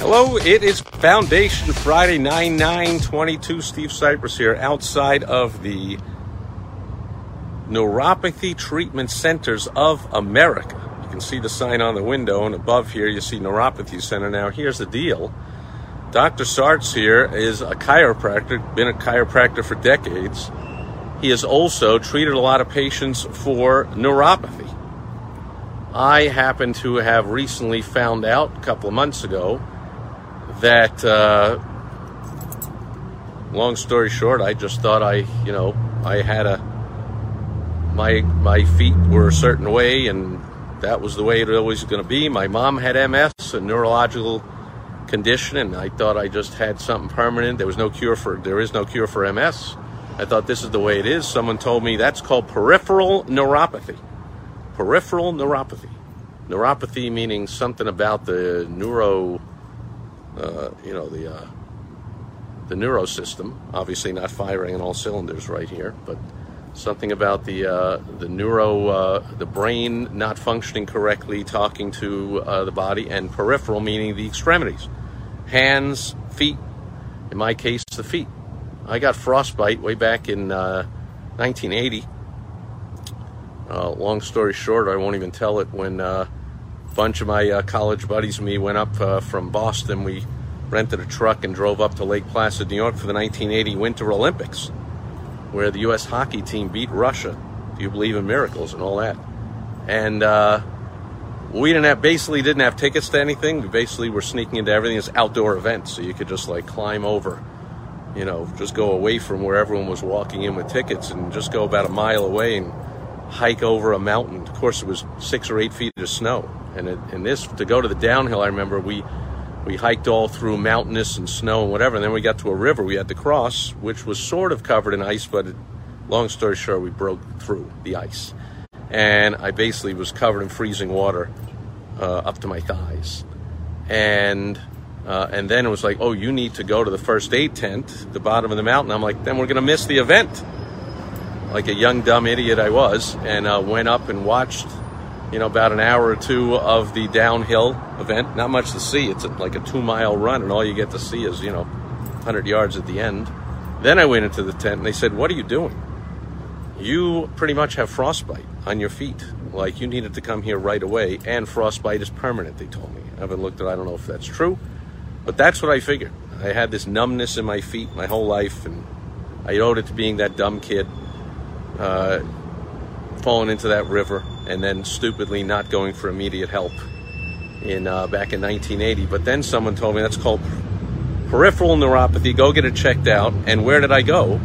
Hello, it is Foundation Friday, 9 9 22. Steve Sipress here outside of the Neuropathy Treatment Centers of America. You can see the sign on the window, and above here you see Neuropathy Center. Now, here's the deal Dr. Sartz here is a chiropractor, been a chiropractor for decades. He has also treated a lot of patients for neuropathy. I happen to have recently found out a couple of months ago that uh, long story short i just thought i you know i had a my my feet were a certain way and that was the way it was always going to be. My mom had ms a neurological condition and i thought i just had something permanent. There was no cure for there is no cure for ms i thought this is the way it is. Someone told me that's called peripheral neuropathy. Peripheral neuropathy. Neuropathy meaning something about the neuro uh, you know, the uh, the neuro system. Obviously, not firing on all cylinders right here, but something about the uh, the neuro, uh, the brain not functioning correctly, talking to uh, the body, and peripheral meaning the extremities, hands, feet. In my case, the feet. I got frostbite way back in 1980. long story short, I won't even tell it when bunch of my uh, college buddies and me went up uh, from Boston. We rented a truck and drove up to Lake Placid, New York for the 1980 Winter Olympics, where the U.S. hockey team beat Russia. Do you believe in miracles and all that? And uh, we didn't have basically didn't have tickets to anything. We basically were sneaking into everything as outdoor events, so you could just like climb over, you know, just go away from where everyone was walking in with tickets and just go about a mile away and hike over a mountain. Of course, it was six or eight feet of snow and it, and this to go to the downhill, I remember we we hiked all through mountainous and snow and whatever. And then we got to a river we had to cross, which was sort of covered in ice, but it, long story short, we broke through the ice, and I basically was covered in freezing water uh, up to my thighs, and. Uh, and then it was like, oh, you need to go to the first aid tent, the bottom of the mountain. I'm like, then we're going to miss the event. Like a young, dumb idiot I was, and uh, went up and watched you know, about an hour or two of the downhill event. Not much to see. It's like a two mile run, and all you get to see is, you know, 100 yards at the end. Then I went into the tent and they said, What are you doing? You pretty much have frostbite on your feet. Like you needed to come here right away, and frostbite is permanent, they told me. I haven't looked at I don't know if that's true, but that's what I figured. I had this numbness in my feet my whole life, and I owed it to being that dumb kid. Uh, falling into that river and then stupidly not going for immediate help in uh, back in 1980. But then someone told me that's called peripheral neuropathy. Go get it checked out. And where did I go?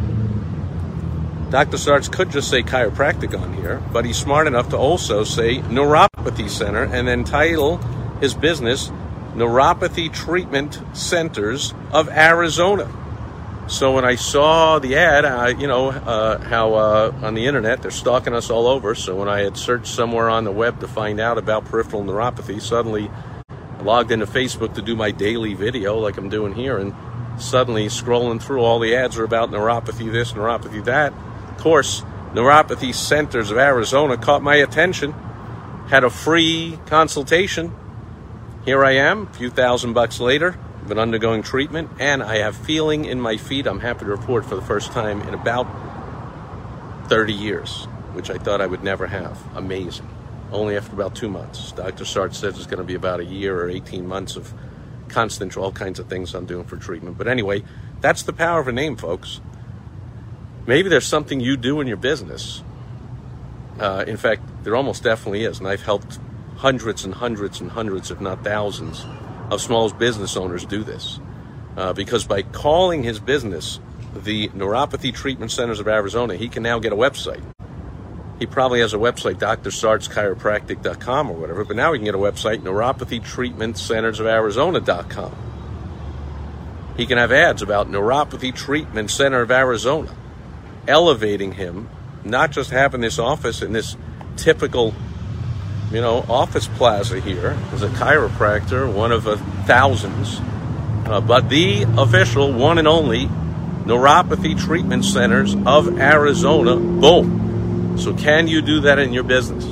Dr. Sarts could just say chiropractic on here, but he's smart enough to also say neuropathy center and then title his business Neuropathy Treatment Centers of Arizona. So when I saw the ad, I, you know, uh, how uh, on the internet they're stalking us all over. So when I had searched somewhere on the web to find out about peripheral neuropathy, suddenly I logged into Facebook to do my daily video like I'm doing here, and suddenly scrolling through all the ads are about neuropathy this, neuropathy that. Of course, Neuropathy Centers of Arizona caught my attention. Had a free consultation. Here I am, a few thousand bucks later been undergoing treatment, and I have feeling in my feet. I'm happy to report for the first time in about 30 years, which I thought I would never have. Amazing. Only after about two months. Dr. Sartre says it's going to be about a year or 18 months of constant, all kinds of things I'm doing for treatment. But anyway, that's the power of a name, folks. Maybe there's something you do in your business. Uh, in fact, there almost definitely is, and I've helped hundreds and hundreds and hundreds, if not thousands, of small business owners do this. Uh, because by calling his business the Neuropathy Treatment Centers of Arizona, he can now get a website. He probably has a website, drsartschiropractic.com or whatever, but now he can get a website, neuropathy treatment centers He can have ads about Neuropathy Treatment Center of Arizona. elevating him, not just having this office in this typical, you know, office plaza here as a chiropractor, one of a thousands, uh, but the official, one and only neuropathy treatment centers of Arizona. Boom. So, can you do that in your business?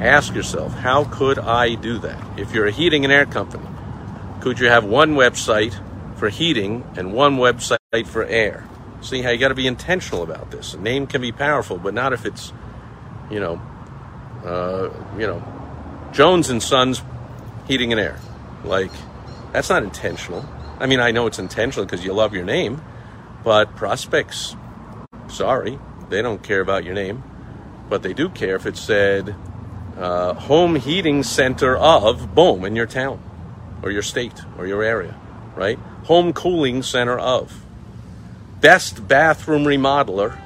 Ask yourself, how could I do that? If you're a heating and air company, could you have one website for heating and one website for air? See how you got to be intentional about this. A name can be powerful, but not if it's, you know, uh, you know, Jones and Sons Heating and Air. Like, that's not intentional. I mean, I know it's intentional because you love your name, but prospects, sorry, they don't care about your name, but they do care if it said uh, home heating center of boom in your town or your state or your area, right? Home cooling center of best bathroom remodeler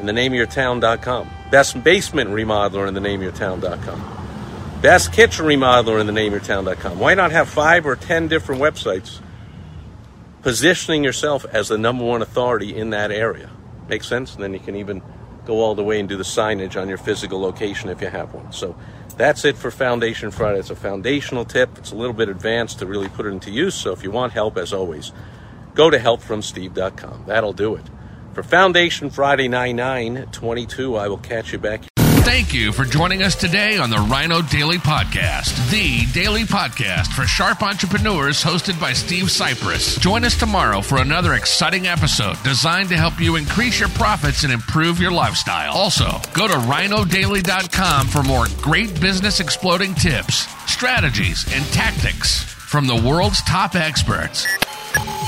in the name of your town.com. Best basement remodeler in the name of your town.com. Best kitchen remodeler in the name of your town.com. Why not have five or ten different websites positioning yourself as the number one authority in that area? Makes sense? And then you can even go all the way and do the signage on your physical location if you have one. So that's it for Foundation Friday. It's a foundational tip. It's a little bit advanced to really put it into use. So if you want help, as always, go to helpfromsteve.com. That'll do it. For Foundation Friday 9922, I will catch you back. Thank you for joining us today on the Rhino Daily Podcast, the daily podcast for sharp entrepreneurs hosted by Steve Sipress. Join us tomorrow for another exciting episode designed to help you increase your profits and improve your lifestyle. Also, go to rhinodaily.com for more great business exploding tips, strategies, and tactics from the world's top experts.